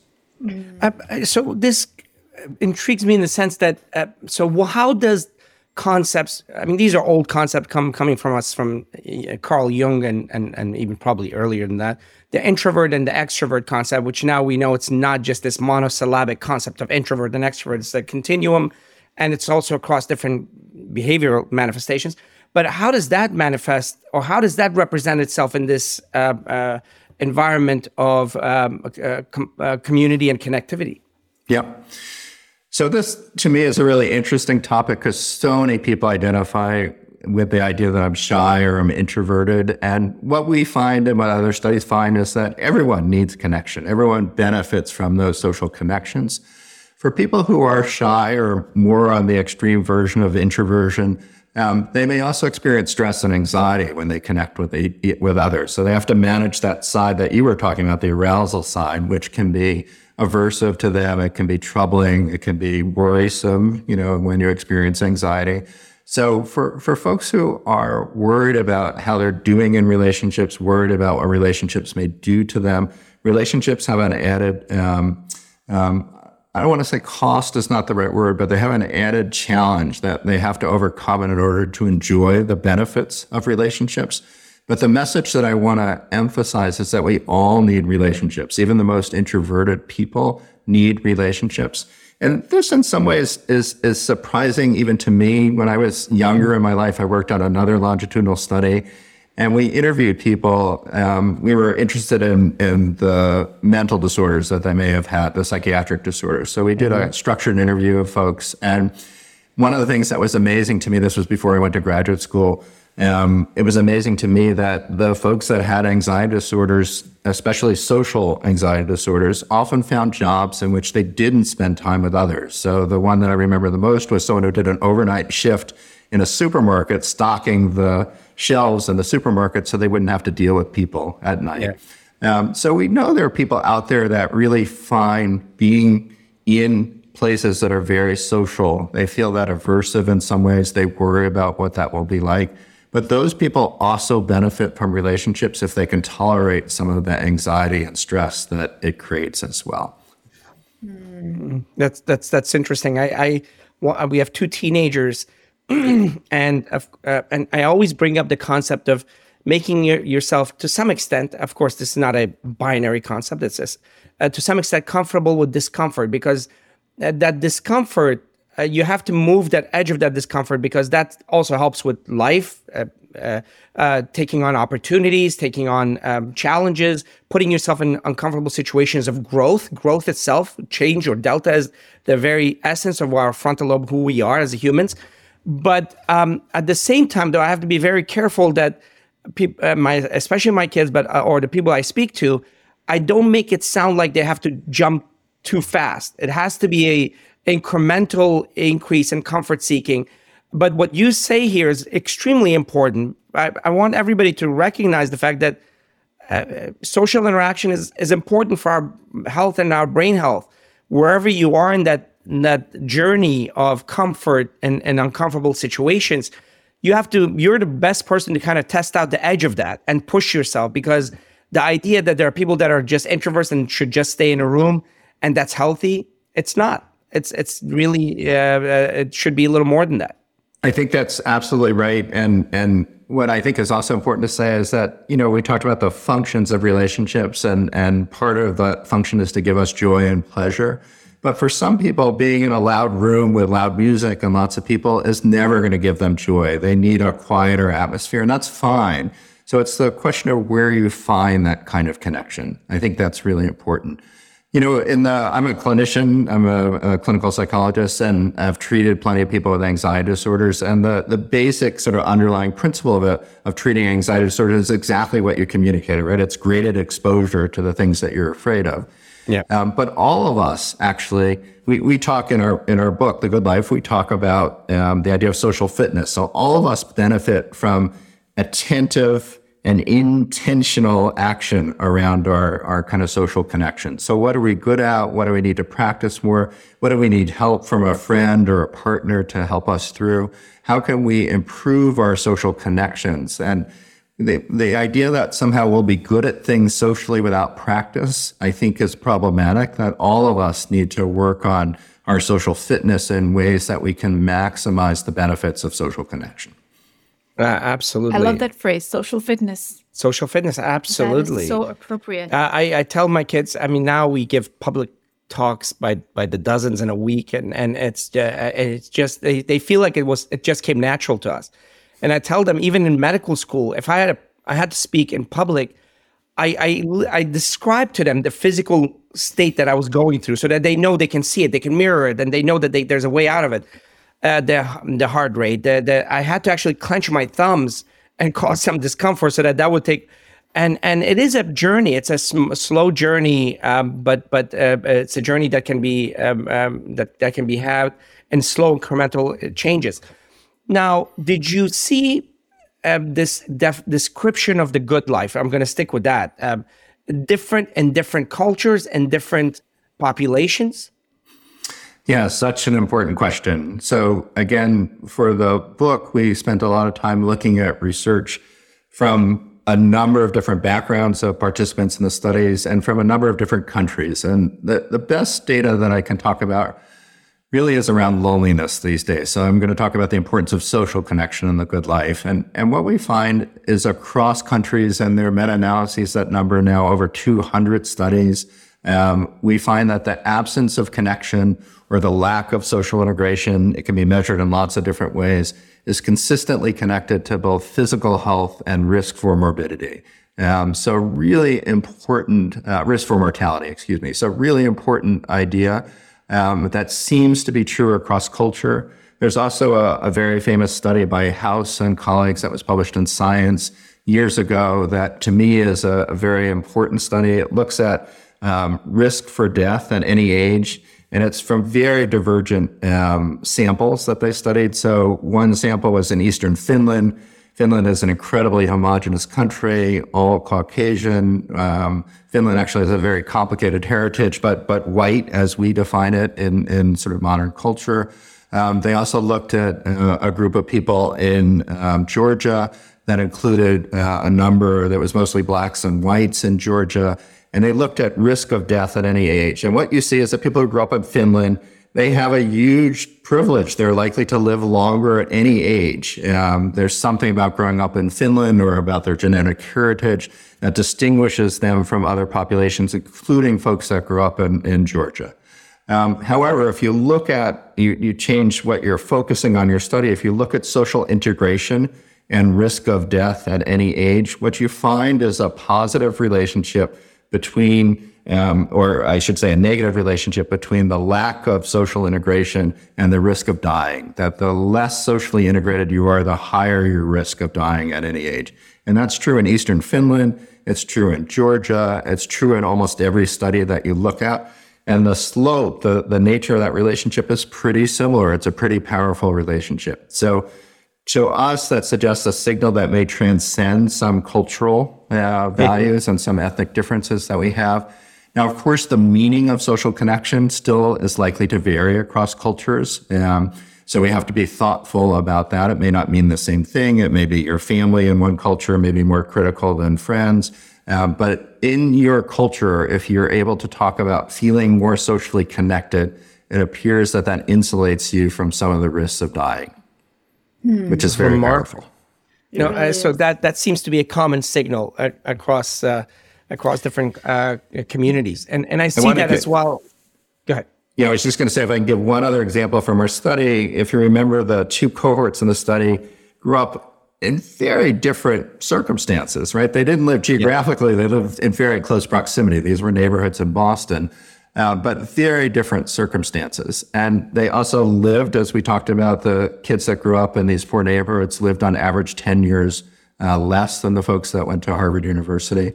[SPEAKER 3] Uh, so this intrigues me in the sense that, uh, so how does concepts, I mean, these are old concepts come, coming from us from uh, Carl Jung and, and, and even probably earlier than that, the introvert and the extrovert concept, which now we know it's not just this monosyllabic concept of introvert and extrovert, it's a continuum and it's also across different behavioral manifestations. But how does that manifest, or how does that represent itself in this uh, uh, environment of um, uh, com- uh, community and connectivity.
[SPEAKER 2] Yeah. So this to me is a really interesting topic because so many people identify with the idea that I'm shy or I'm introverted. And what we find and what other studies find is that everyone needs connection. Everyone benefits from those social connections. For people who are shy or more on the extreme version of introversion, um, they may also experience stress and anxiety when they connect with the, with others. So they have to manage that side that you were talking about, the arousal side, which can be aversive to them. It can be troubling. It can be worrisome, you know, when you experience anxiety. So for, for folks who are worried about how they're doing in relationships, worried about what relationships may do to them, relationships have an added, um, um, I don't want to say cost is not the right word, but they have an added challenge that they have to overcome in order to enjoy the benefits of relationships. But the message that I want to emphasize is that we all need relationships. Even the most introverted people need relationships. And this, in some ways, is is surprising even to me. When I was younger in my life, I worked on another longitudinal study, and we interviewed people. Um, we were interested in in the mental disorders that they may have had, the psychiatric disorders. So we did a mm-hmm. structured interview of folks, and one of the things that was amazing to me. This was before I went to graduate school um, it was amazing to me that the folks that had anxiety disorders, especially social anxiety disorders, often found jobs in which they didn't spend time with others. So the one that I remember the most was someone who did an overnight shift in a supermarket, stocking the shelves in the supermarket so they wouldn't have to deal with people at night. Yeah. Um, so we know there are people out there that really find being in places that are very social. They feel that aversive in some ways. They worry about what that will be like. But those people also benefit from relationships if they can tolerate some of the anxiety and stress that it creates as well.
[SPEAKER 3] Mm. That's that's that's interesting. I, I well, we have two teenagers, and uh, and I always bring up the concept of making your, yourself to some extent. Of course, this is not a binary concept. It's just, uh, to some extent comfortable with discomfort because uh, that discomfort uh, you have to move that edge of that discomfort because that also helps with life, uh, uh, uh, taking on opportunities, taking on um, challenges, putting yourself in uncomfortable situations of growth. Growth itself, change or delta is the very essence of our frontal lobe, who we are as humans. But um, at the same time, though, I have to be very careful that people, uh, my especially my kids, but uh, or the people I speak to, I don't make it sound like they have to jump too fast. It has to be a incremental increase in comfort seeking. But what you say here is extremely important. I, I want everybody to recognize the fact that uh, social interaction is, is important for our health and our brain health. Wherever you are in that, that journey of comfort and, and uncomfortable situations, you have to, you're the best person to kind of test out the edge of that and push yourself because the idea that there are people that are just introverts and should just stay in a room and that's healthy, it's not it's it's really uh, it should be a little more than that.
[SPEAKER 2] I think that's absolutely right, and and what I think is also important to say is that you know we talked about the functions of relationships, and and part of that function is to give us joy and pleasure. But for some people, being in a loud room with loud music and lots of people is never going to give them joy. They need a quieter atmosphere, and that's fine. So it's the question of where you find that kind of connection. I think that's really important. You know, in the, I'm a clinician, I'm a, a, clinical psychologist, and I've treated plenty of people with anxiety disorders. And the, the basic sort of underlying principle of of treating anxiety disorders is exactly what you communicated, right? It's graded exposure to the things that you're afraid of. Yeah. Um, but all of us actually, we, we talk in our in our book, The Good Life, we talk about um, the idea of social fitness. So all of us benefit from attentive and intentional action around our, our kind of social connection. So what are we good at? What do we need to practice more? What do we need help from a friend or a partner to help us through? How can we improve our social connections? And the, the idea that somehow we'll be good at things socially without practice, I think is problematic, that all of us need to work on our social fitness in ways that we can maximize the benefits of social connection.
[SPEAKER 3] Uh, absolutely.
[SPEAKER 4] I love that phrase, social fitness.
[SPEAKER 3] Social fitness, absolutely.
[SPEAKER 4] so appropriate.
[SPEAKER 3] Uh, I, I tell my kids, I mean, now we give public talks by by the dozens in a week and and it's uh, it's just they, they feel like it was it just came natural to us and i tell them even in medical school if i had a, i had to speak in public I, I, I describe to them the physical state that I was going through so that they know they can see it, they can mirror it, and they know that they, there's a way out of it. Uh, the the heart rate, the, the, I had to actually clench my thumbs and cause some discomfort so that that would take. And and it is a journey. It's a, sm- slow journey, um, but but uh, it's a journey that can be um, um, that that can be had in slow incremental uh, changes. Now, did you see um, this def- description of the good life. I'm going to stick with that. Um, different in different cultures and different populations.
[SPEAKER 2] Yeah, such an important question. So, again, for the book, we spent a lot of time looking at research from a number of different backgrounds of participants in the studies and from a number of different countries. And the, the best data that I can talk about really is around loneliness these days. So I'm going to talk about the importance of social connection in the good life. And, and what we find is across countries, and there are meta-analyses that number now over 200 studies, um, we find that the absence of connection or the lack of social integration, it can be measured in lots of different ways, is consistently connected to both physical health and risk for morbidity. Um, so really important, uh, risk for mortality, excuse me. So really important idea. Um, that seems to be true across culture. There's also a, a, very famous study by House and colleagues that was published in Science years ago that to me is a, a very important study. It looks at um, risk for death at any age, and it's from very divergent um, samples that they studied. So one sample was in Eastern Finland Finland is an incredibly homogenous country, all Caucasian. Um, Finland actually has a very complicated heritage, but but white as we define it in in sort of modern culture. Um, they also looked at uh, a group of people in um, Georgia that included uh, a number that was mostly blacks and whites in Georgia, and they looked at risk of death at any age. And what you see is that people who grew up in Finland they have a huge privilege. They're likely to live longer at any age. Um, there's something about growing up in Finland or about their genetic heritage that distinguishes them from other populations, including folks that grew up in, in Georgia. Um, however, if you look at, you, you change what you're focusing on your study, if you look at social integration and risk of death at any age, what you find is a positive relationship between um, or I should say, a negative relationship between the lack of social integration and the risk of dying. That the less socially integrated you are, the higher your risk of dying at any age. And that's true in Eastern Finland. It's true in Georgia. It's true in almost every study that you look at. And the slope, the, the nature of that relationship is pretty similar. It's a pretty powerful relationship. So, to us, that suggests a signal that may transcend some cultural uh, values and some ethnic differences that we have. Now, of course, the meaning of social connection still is likely to vary across cultures. Um, so we have to be thoughtful about that. It may not mean the same thing. It may be your family in one culture may be more critical than friends. Um, but in your culture, if you're able to talk about feeling more socially connected, it appears that that insulates you from some of the risks of dying, hmm. which is very Remarkable. powerful.
[SPEAKER 3] You know, uh, so that that seems to be a common signal uh, across uh, across different uh, communities. And and I see I that as well. Go ahead.
[SPEAKER 2] Yeah, I was just going to say, if I can give one other example from our study, if you remember the two cohorts in the study grew up in very different circumstances, right? They didn't live geographically, yeah. they lived in very close proximity. These were neighborhoods in Boston, uh, but very different circumstances. And they also lived, as we talked about, the kids that grew up in these poor neighborhoods lived on average 10 years uh, less than the folks that went to Harvard University.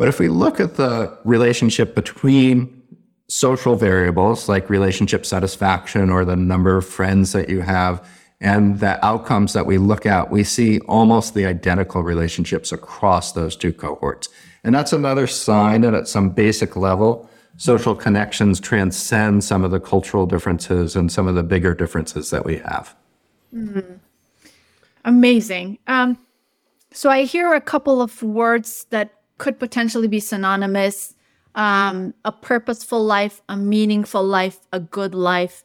[SPEAKER 2] But if we look at the relationship between social variables like relationship satisfaction or the number of friends that you have and the outcomes that we look at, we see almost the identical relationships across those two cohorts. And that's another sign that at some basic level, social connections transcend some of the cultural differences and some of the bigger differences that we have. Mm-hmm.
[SPEAKER 4] Amazing. Um, so I hear a couple of words that could potentially be synonymous um, a purposeful life, a meaningful life, a good life.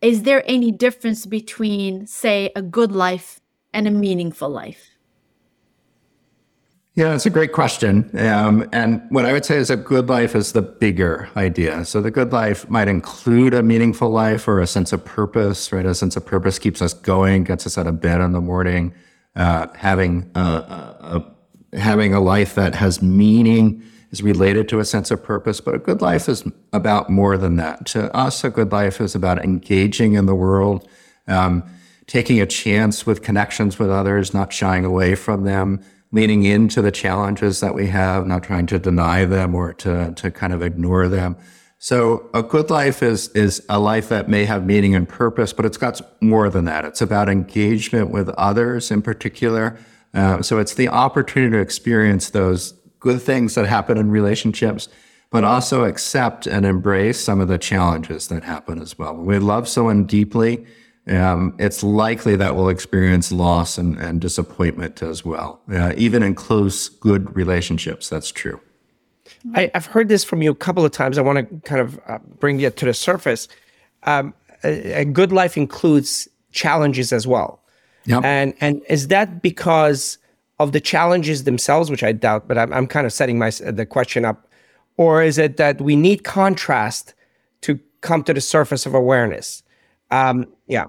[SPEAKER 4] Is there any difference between, say, a good life and a meaningful life?
[SPEAKER 2] Yeah, it's a great question. Um, and what I would say is a good life is the bigger idea. So the good life might include a meaningful life or a sense of purpose, right? A sense of purpose keeps us going, gets us out of bed in the morning. Uh, having a, a, having a life that has meaning is related to a sense of purpose, but a good life is about more than that. To us, a good life is about engaging in the world, um, taking a chance with connections with others, not shying away from them, leaning into the challenges that we have, not trying to deny them or to, to kind of ignore them. So a good life is, is a life that may have meaning and purpose, but it's got more than that. It's about engagement with others in particular. Uh, so it's the opportunity to experience those good things that happen in relationships, but also accept and embrace some of the challenges that happen as well. When we love someone deeply, um, it's likely that we'll experience loss and, and disappointment as well. Uh, even in close, good relationships, that's true.
[SPEAKER 3] I, have heard this from you a couple of times. I want to kind of uh, bring it to the surface. Um, a, a, good life includes challenges as well. Yep. And and is that because of the challenges themselves, which I doubt, but I'm, I'm kind of setting my the question up, or is it that we need contrast to come to the surface of awareness? Um, yeah.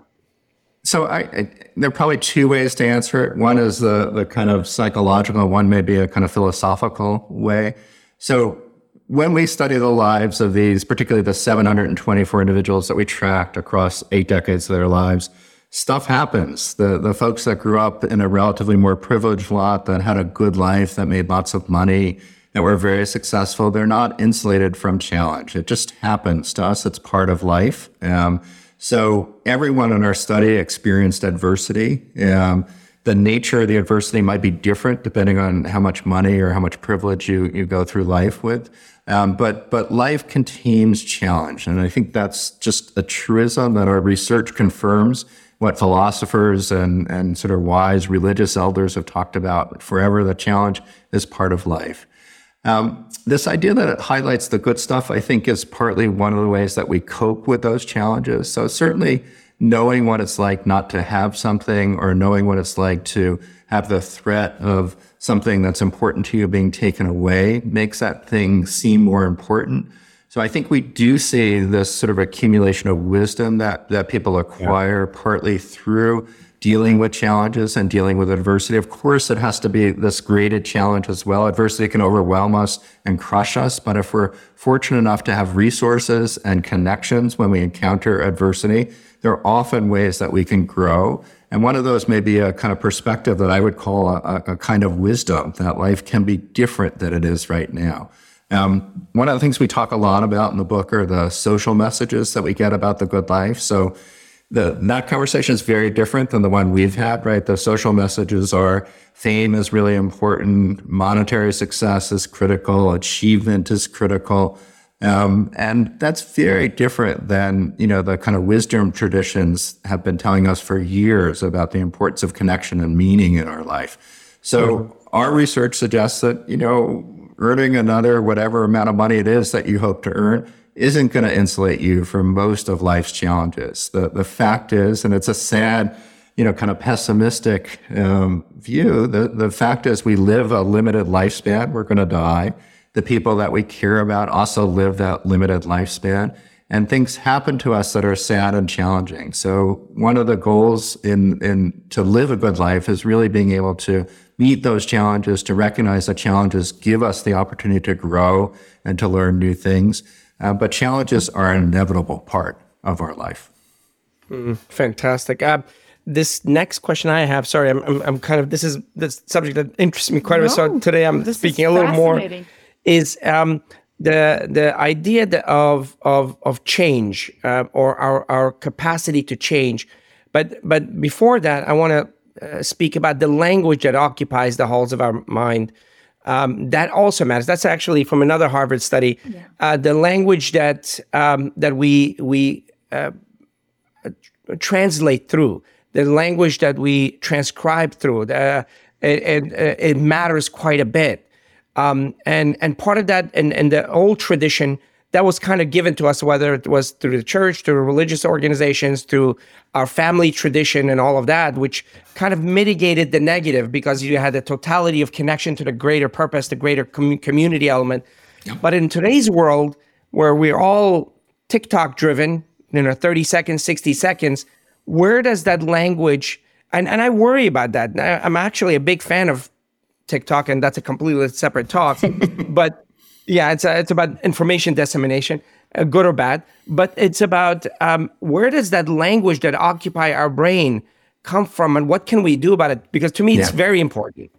[SPEAKER 2] So I, I, there are probably two ways to answer it. One is the the kind of psychological. One may be a kind of philosophical way. So when we study the lives of these, particularly the 724 individuals that we tracked across eight decades of their lives, stuff happens. The the folks that grew up in a relatively more privileged lot that had a good life, that made lots of money, that were very successful, they're not insulated from challenge. It just happens to us. It's part of life. Um, so everyone in our study experienced adversity. Um, the nature of the adversity might be different depending on how much money or how much privilege you, you go through life with. Um, but but life contains challenge, and I think that's just a truism that our research confirms what philosophers and, and sort of wise religious elders have talked about forever. The challenge is part of life. Um, this idea that it highlights the good stuff, I think, is partly one of the ways that we cope with those challenges. So certainly knowing what it's like not to have something or knowing what it's like to have the threat of something that's important to you being taken away makes that thing seem more important. So I think we do see this sort of accumulation of wisdom that, that people acquire yeah. partly through dealing with challenges and dealing with adversity. Of course, it has to be this graded challenge as well. Adversity can overwhelm us and crush us. But if we're fortunate enough to have resources and connections when we encounter adversity, there are often ways that we can grow. And one of those may be a kind of perspective that I would call a, a kind of wisdom that life can be different than it is right now. Um, one of the things we talk a lot about in the book are the social messages that we get about the good life. So the, that conversation is very different than the one we've had, right? The social messages are fame is really important, monetary success is critical, achievement is critical. Um, and that's very different than, you know, the kind of wisdom traditions have been telling us for years about the importance of connection and meaning in our life. So mm-hmm. our research suggests that, you know, earning another whatever amount of money it is that you hope to earn isn't going to insulate you from most of life's challenges. The the fact is, and it's a sad, you know, kind of pessimistic um, view. The the fact is, we live a limited lifespan. We're going to die. The people that we care about also live that limited lifespan, and things happen to us that are sad and challenging. So one of the goals in in to live a good life is really being able to meet those challenges, to recognize that challenges give us the opportunity to grow and to learn new things. Uh, but challenges are an inevitable part of our life.
[SPEAKER 3] Mm, fantastic. Uh, this next question I have, sorry, I'm, I'm, I'm, kind of, this is the subject that interests me quite no, a bit. So today I'm speaking a little more, is um, the the idea of, of, of change uh, or our, our capacity to change. But, but before that, I want to uh, speak about the language that occupies the halls of our mind. Um, that also matters. That's actually from another Harvard study. Yeah. Uh, the language that um, that we we uh, translate through, the language that we transcribe through, the, it, it, it, matters quite a bit. Um, and and part of that, and, and the old tradition that was kind of given to us, whether it was through the church, through religious organizations, through our family tradition, and all of that, which kind of mitigated the negative because you had the totality of connection to the greater purpose, the greater com- community element. Yep. But in today's world, where we're all TikTok driven, you know, 30 seconds, 60 seconds, where does that language, and, and I worry about that. I'm actually a big fan of TikTok, and that's a completely separate talk. but yeah, it's a, it's about information dissemination, uh, good or bad. But it's about um, where does that language that occupy our brain come from, and what can we do about it? Because to me, it's very important.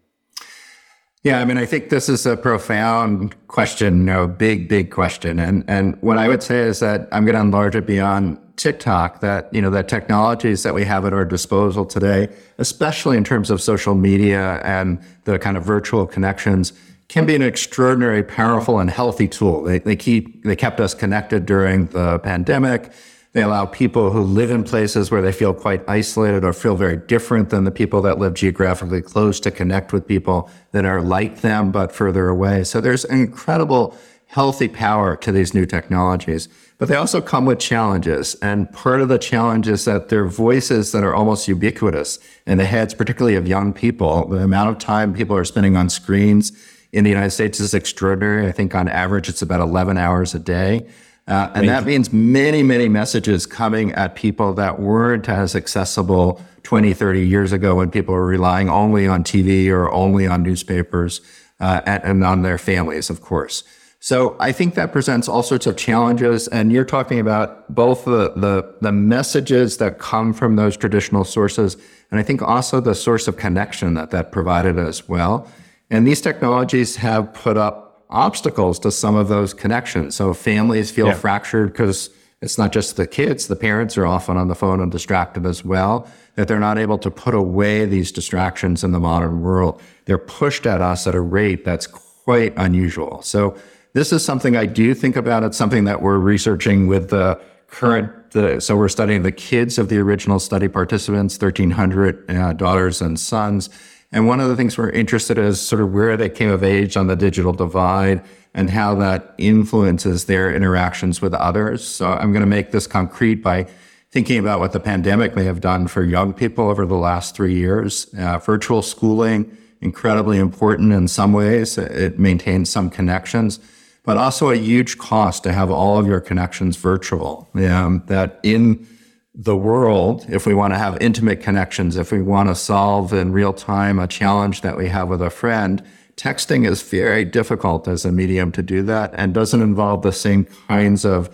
[SPEAKER 2] Yeah, I mean, I think this is a profound question, you know, big, big question. And and what I would say is that I'm going to enlarge it beyond TikTok. That you know, that technologies that we have at our disposal today, especially in terms of social media and the kind of virtual connections, can be an extraordinary, powerful, and healthy tool. They they keep they kept us connected during the pandemic. They allow people who live in places where they feel quite isolated or feel very different than the people that live geographically close to connect with people that are like them but further away. So there's incredible healthy power to these new technologies. But they also come with challenges. And part of the challenge is that they're voices that are almost ubiquitous in the heads, particularly of young people. The amount of time people are spending on screens in the United States is extraordinary. I think on average, it's about 11 hours a day. Uh, and that means many, many messages coming at people that weren't as accessible 20, 30 years ago when people were relying only on TV or only on newspapers uh, and, and on their families, of course. So I think that presents all sorts of challenges. And you're talking about both the, the, the messages that come from those traditional sources, and I think also the source of connection that that provided as well. And these technologies have put up obstacles to some of those connections. So families feel yeah. fractured because it's not just the kids, the parents are often on the phone and distracted as well, that they're not able to put away these distractions in the modern world. They're pushed at us at a rate that's quite unusual. So this is something I do think about. It's something that we're researching with the current, the, so we're studying the kids of the original study participants, 1,300 uh, daughters and sons and one of the things we're interested in is sort of where they came of age on the digital divide and how that influences their interactions with others. So I'm going to make this concrete by thinking about what the pandemic may have done for young people over the last three years. Uh, virtual schooling, incredibly important in some ways. It maintains some connections, but also a huge cost to have all of your connections virtual. Um, that in the world, if we want to have intimate connections, if we want to solve in real time a challenge that we have with a friend, texting is very difficult as a medium to do that and doesn't involve the same kinds of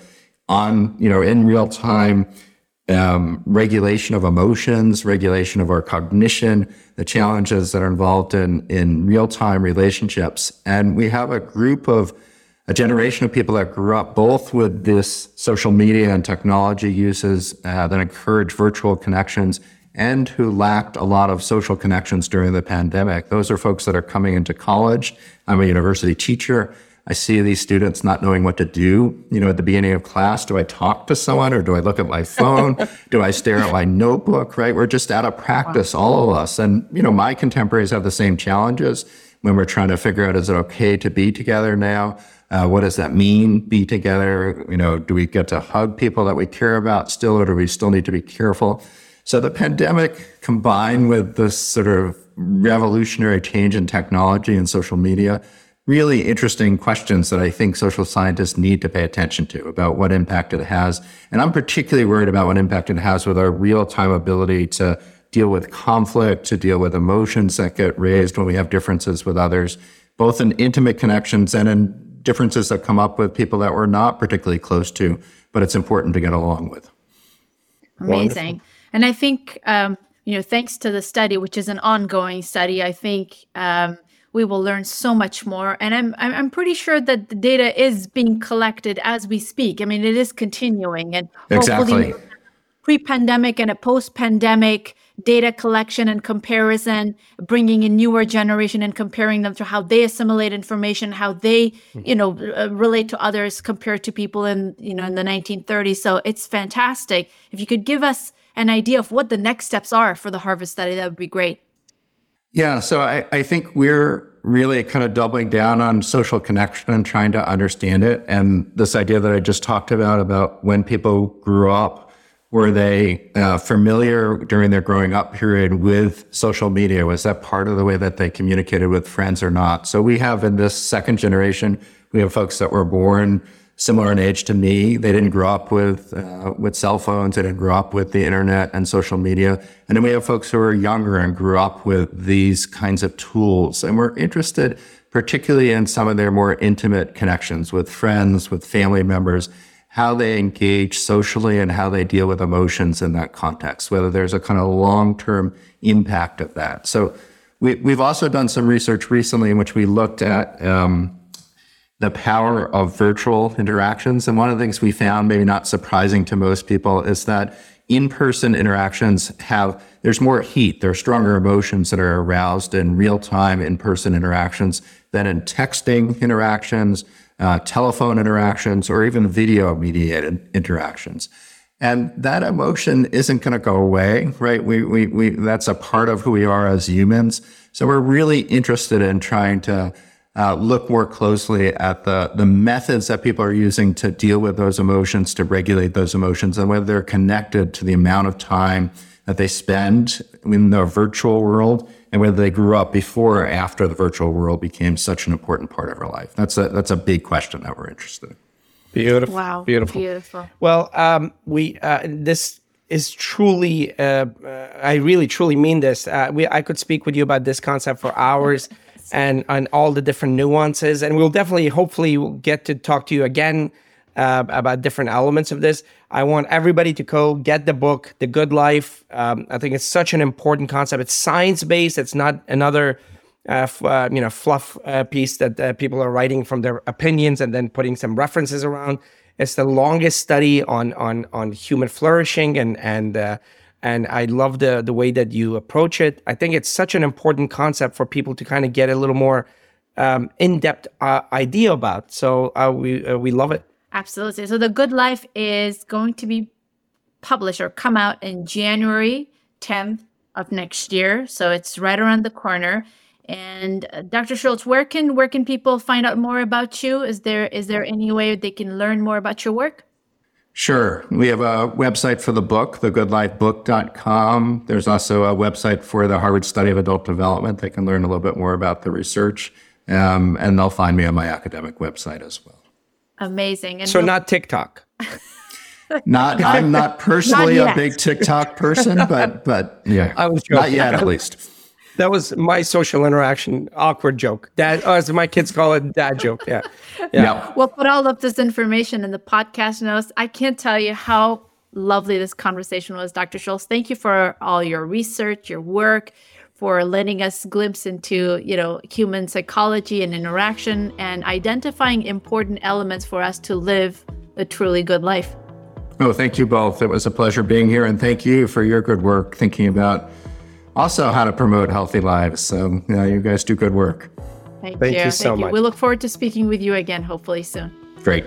[SPEAKER 2] on, you know, in real time um, regulation of emotions, regulation of our cognition, the challenges that are involved in, in real time relationships. And we have a group of a generation of people that grew up both with this social media and technology uses uh, that encourage virtual connections and who lacked a lot of social connections during the pandemic. Those are folks that are coming into college. I'm a university teacher. I see these students not knowing what to do. You know, at the beginning of class, do I talk to someone or do I look at my phone? do I stare at my notebook? Right? We're just out of practice, all of us. And, you know, my contemporaries have the same challenges when we're trying to figure out is it okay to be together now? Uh, what does that mean? Be together? You know, do we get to hug people that we care about still, or do we still need to be careful? So the pandemic combined with this sort of revolutionary change in technology and social media, really interesting questions that I think social scientists need to pay attention to about what impact it has. And I'm particularly worried about what impact it has with our real time ability to deal with conflict, to deal with emotions that get raised when we have differences with others, both in intimate connections and in differences that come up with people that we're not particularly close to, but it's important to get along with.
[SPEAKER 4] Amazing. Wonderful. And I think, um, you know, thanks to the study, which is an ongoing study, I think um, we will learn so much more. And I'm, I'm pretty sure that the data is being collected as we speak. I mean, it is continuing and
[SPEAKER 2] exactly.
[SPEAKER 4] pre-pandemic and a post-pandemic data collection and comparison, bringing in newer generation and comparing them to how they assimilate information, how they, mm-hmm. you know, uh, relate to others compared to people in, you know, in the 1930s. So it's fantastic. If you could give us an idea of what the next steps are for the Harvard study, that would be great.
[SPEAKER 2] Yeah, so I, I think we're really kind of doubling down on social connection and trying to understand it. And this idea that I just talked about, about when people grew up were they uh, familiar during their growing up period with social media? Was that part of the way that they communicated with friends or not? So we have in this second generation, we have folks that were born similar in age to me. They didn't grow up with uh, with cell phones. They didn't grow up with the internet and social media. And then we have folks who are younger and grew up with these kinds of tools, and we're interested particularly in some of their more intimate connections with friends, with family members, how they engage socially and how they deal with emotions in that context, whether there's a kind of long term impact of that. So we, have also done some research recently in which we looked at um, the power of virtual interactions. And one of the things we found, maybe not surprising to most people, is that in-person interactions have there's more heat there are stronger emotions that are aroused in real-time in-person interactions than in texting interactions uh, telephone interactions or even video mediated interactions. And that emotion isn't going to go away right? We, we, we that's a part of who we are as humans. So we're really interested in trying to uh, look more closely at the, the methods that people are using to deal with those emotions, to regulate those emotions, and whether they're connected to the amount of time that they spend in the virtual world and whether they grew up before or after the virtual world became such an important part of our life. That's a, that's a big question that we're interested in.
[SPEAKER 3] Beautiful.
[SPEAKER 4] Wow.
[SPEAKER 3] Beautiful.
[SPEAKER 4] Beautiful.
[SPEAKER 3] Well, um, we, uh, this is truly, uh, uh, I really truly mean this. Uh, we, I could speak with you about this concept for hours and and all the different nuances. And we'll definitely, hopefully, get to talk to you again uh, about different elements of this. I want everybody to go get the book, The Good Life. Um, I think it's such an important concept. It's science based. It's not another. Uh, f- uh, you know, fluff uh, piece that uh, people are writing from their opinions and then putting some references around. It's the longest study on on on human flourishing and and uh, and I love the the way that you approach it. I think it's such an important concept for people to kind of get a little more um, in depth idea about. So we we love it.
[SPEAKER 4] Absolutely. So the Good Life is going to be published or come out in January 10th of next year. So it's right around the corner. And uh, Dr. Schulz, where can where can people find out more about you? Is there is there any way they can learn more about your work?
[SPEAKER 2] Sure. We have a website for the book, thegoodlifebook.com. There's also a website for the Harvard Study of Adult Development. They can learn a little bit more about the research. Um, and they'll find me on my academic website as well.
[SPEAKER 4] Amazing.
[SPEAKER 3] And so, not TikTok.
[SPEAKER 2] not, I'm not personally not a big TikTok person, but, but yeah, I was joking. not yet at least.
[SPEAKER 3] That was my social interaction awkward joke. Dad, oh, as my kids call it, dad joke. Yeah.
[SPEAKER 2] yeah. yeah.
[SPEAKER 4] We'll put all of this information in the podcast notes. I can't tell you how lovely this conversation was, Dr. Schulz. Thank you for all your research, your work, for letting us glimpse into, you know, human psychology and interaction and identifying important elements for us to live a truly good life.
[SPEAKER 2] Oh, thank you both. It was a pleasure being here. And thank you for your good work thinking about also how to promote healthy lives. So yeah, you guys do good work.
[SPEAKER 4] Thank, Thank you. you so Thank much. You. We look forward to speaking with you again, hopefully soon.
[SPEAKER 2] Great.